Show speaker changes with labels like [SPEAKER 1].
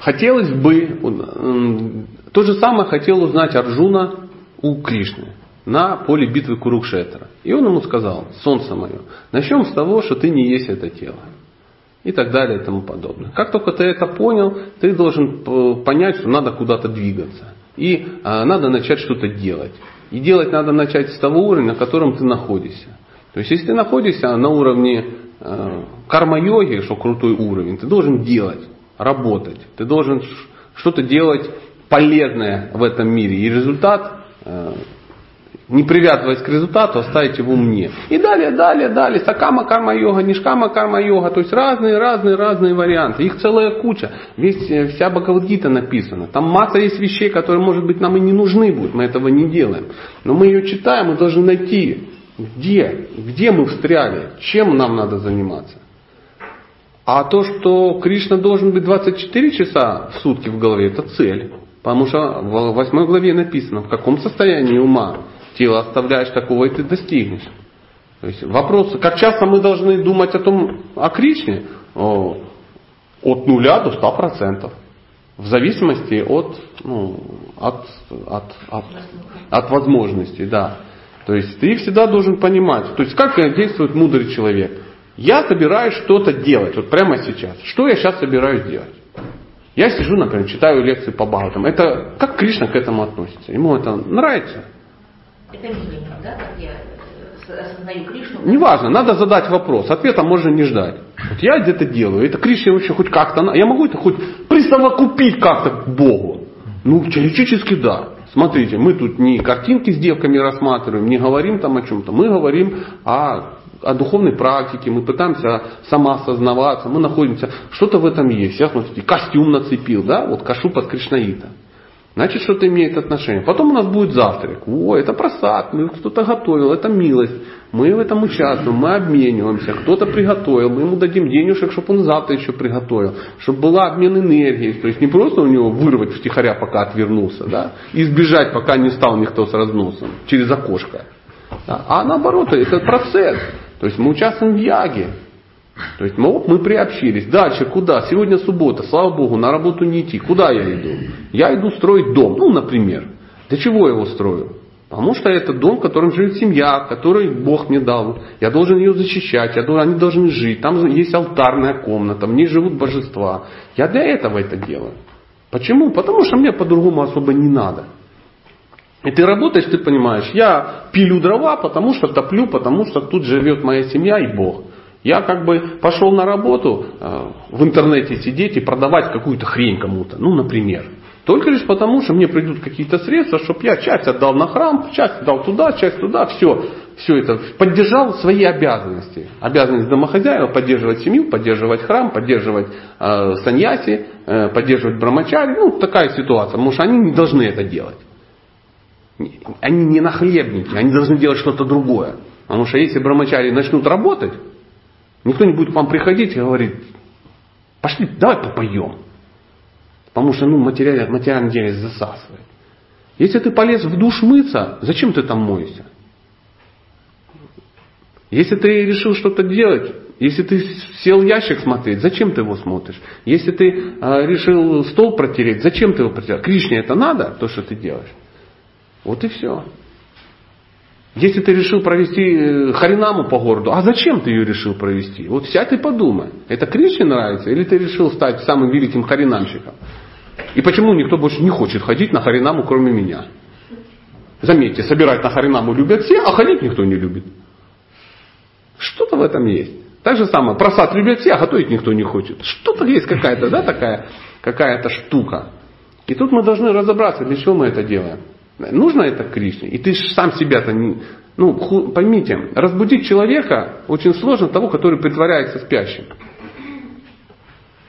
[SPEAKER 1] хотелось бы, то же самое хотел узнать Арджуна у Кришны на поле битвы Курукшетра. И он ему сказал, солнце мое, начнем с того, что ты не есть это тело. И так далее и тому подобное. Как только ты это понял, ты должен понять, что надо куда-то двигаться. И а, надо начать что-то делать. И делать надо начать с того уровня, на котором ты находишься. То есть, если ты находишься на уровне э, карма-йоги, что крутой уровень, ты должен делать, работать. Ты должен что-то делать полезное в этом мире. И результат э, не привязываясь к результату, оставить его мне. И далее, далее, далее, сакама карма йога, нишкама карма йога, то есть разные, разные, разные варианты. Их целая куча. Весь, э, вся Бхагавадгита написана. Там масса есть вещей, которые, может быть, нам и не нужны будут, мы этого не делаем. Но мы ее читаем, мы должны найти, где, где мы встряли, чем нам надо заниматься. А то, что Кришна должен быть 24 часа в сутки в голове, это цель. Потому что в восьмой главе написано, в каком состоянии ума тело оставляешь, такого и ты достигнешь. То есть вопрос, как часто мы должны думать о том, о Кришне? От нуля до ста процентов. В зависимости от, ну, от, от, от, от возможностей, да. То есть ты всегда должен понимать, то есть как действует мудрый человек. Я собираюсь что-то делать, вот прямо сейчас. Что я сейчас собираюсь делать? Я сижу, например, читаю лекции по Бхагаватам. Это как Кришна к этому относится? Ему это нравится?
[SPEAKER 2] Это миленько, да, как я э, осознаю Кришну.
[SPEAKER 1] Неважно, надо задать вопрос. Ответа можно не ждать. Вот я где-то делаю. Это Кришне вообще хоть как-то... Я могу это хоть присовокупить как-то к Богу? Ну, теоретически да. Смотрите, мы тут не картинки с девками рассматриваем, не говорим там о чем-то. Мы говорим о, о духовной практике, мы пытаемся самоосознаваться, мы находимся... Что-то в этом есть. Сейчас, смотрите, костюм нацепил, да, вот кашу под Кришнаита. Значит, что-то имеет отношение. Потом у нас будет завтрак. О, это просад, мы кто-то готовил, это милость. Мы в этом участвуем, мы обмениваемся. Кто-то приготовил, мы ему дадим денежек, чтобы он завтра еще приготовил. Чтобы был обмен энергией. То есть не просто у него вырвать втихаря, пока отвернулся, да, и сбежать, пока не стал никто с разносом через окошко. Да, а наоборот, это процесс. То есть мы участвуем в яге. То есть, ну, мы приобщились. Дальше куда? Сегодня суббота, слава Богу, на работу не идти. Куда я иду? Я иду строить дом, ну, например. Для чего я его строю? Потому что это дом, в котором живет семья, который Бог мне дал. Я должен ее защищать, я должен, они должны жить. Там есть алтарная комната, в ней живут божества. Я для этого это делаю. Почему? Потому что мне по-другому особо не надо. И ты работаешь, ты понимаешь, я пилю дрова, потому что топлю, потому что тут живет моя семья и Бог. Я как бы пошел на работу э, в интернете сидеть и продавать какую-то хрень кому-то, ну, например. Только лишь потому, что мне придут какие-то средства, чтобы я часть отдал на храм, часть отдал туда, часть туда, все, все это, поддержал свои обязанности. Обязанность домохозяина поддерживать семью, поддерживать храм, поддерживать э, саньяси, э, поддерживать брамачари. Ну, такая ситуация, потому что они не должны это делать. Они не нахлебники, они должны делать что-то другое. Потому что если брамачари начнут работать, Никто не будет к вам приходить и говорить, пошли, давай попоем. Потому что ну, материально, материальное дело засасывает. Если ты полез в душ мыться, зачем ты там моешься? Если ты решил что-то делать, если ты сел ящик смотреть, зачем ты его смотришь? Если ты э, решил стол протереть, зачем ты его протереть? Кришне это надо, то, что ты делаешь? Вот и все. Если ты решил провести э, харинаму по городу, а зачем ты ее решил провести? Вот сядь и подумай. Это Кришне нравится? Или ты решил стать самым великим харинамщиком? И почему никто больше не хочет ходить на харинаму, кроме меня? Заметьте, собирать на харинаму любят все, а ходить никто не любит. Что-то в этом есть. Так же самое, просад любят все, а готовить никто не хочет. Что-то есть какая-то, да, такая, какая-то штука. И тут мы должны разобраться, для чего мы это делаем. Нужно это Кришне? И ты сам себя-то не... Ну, поймите, разбудить человека очень сложно того, который притворяется спящим.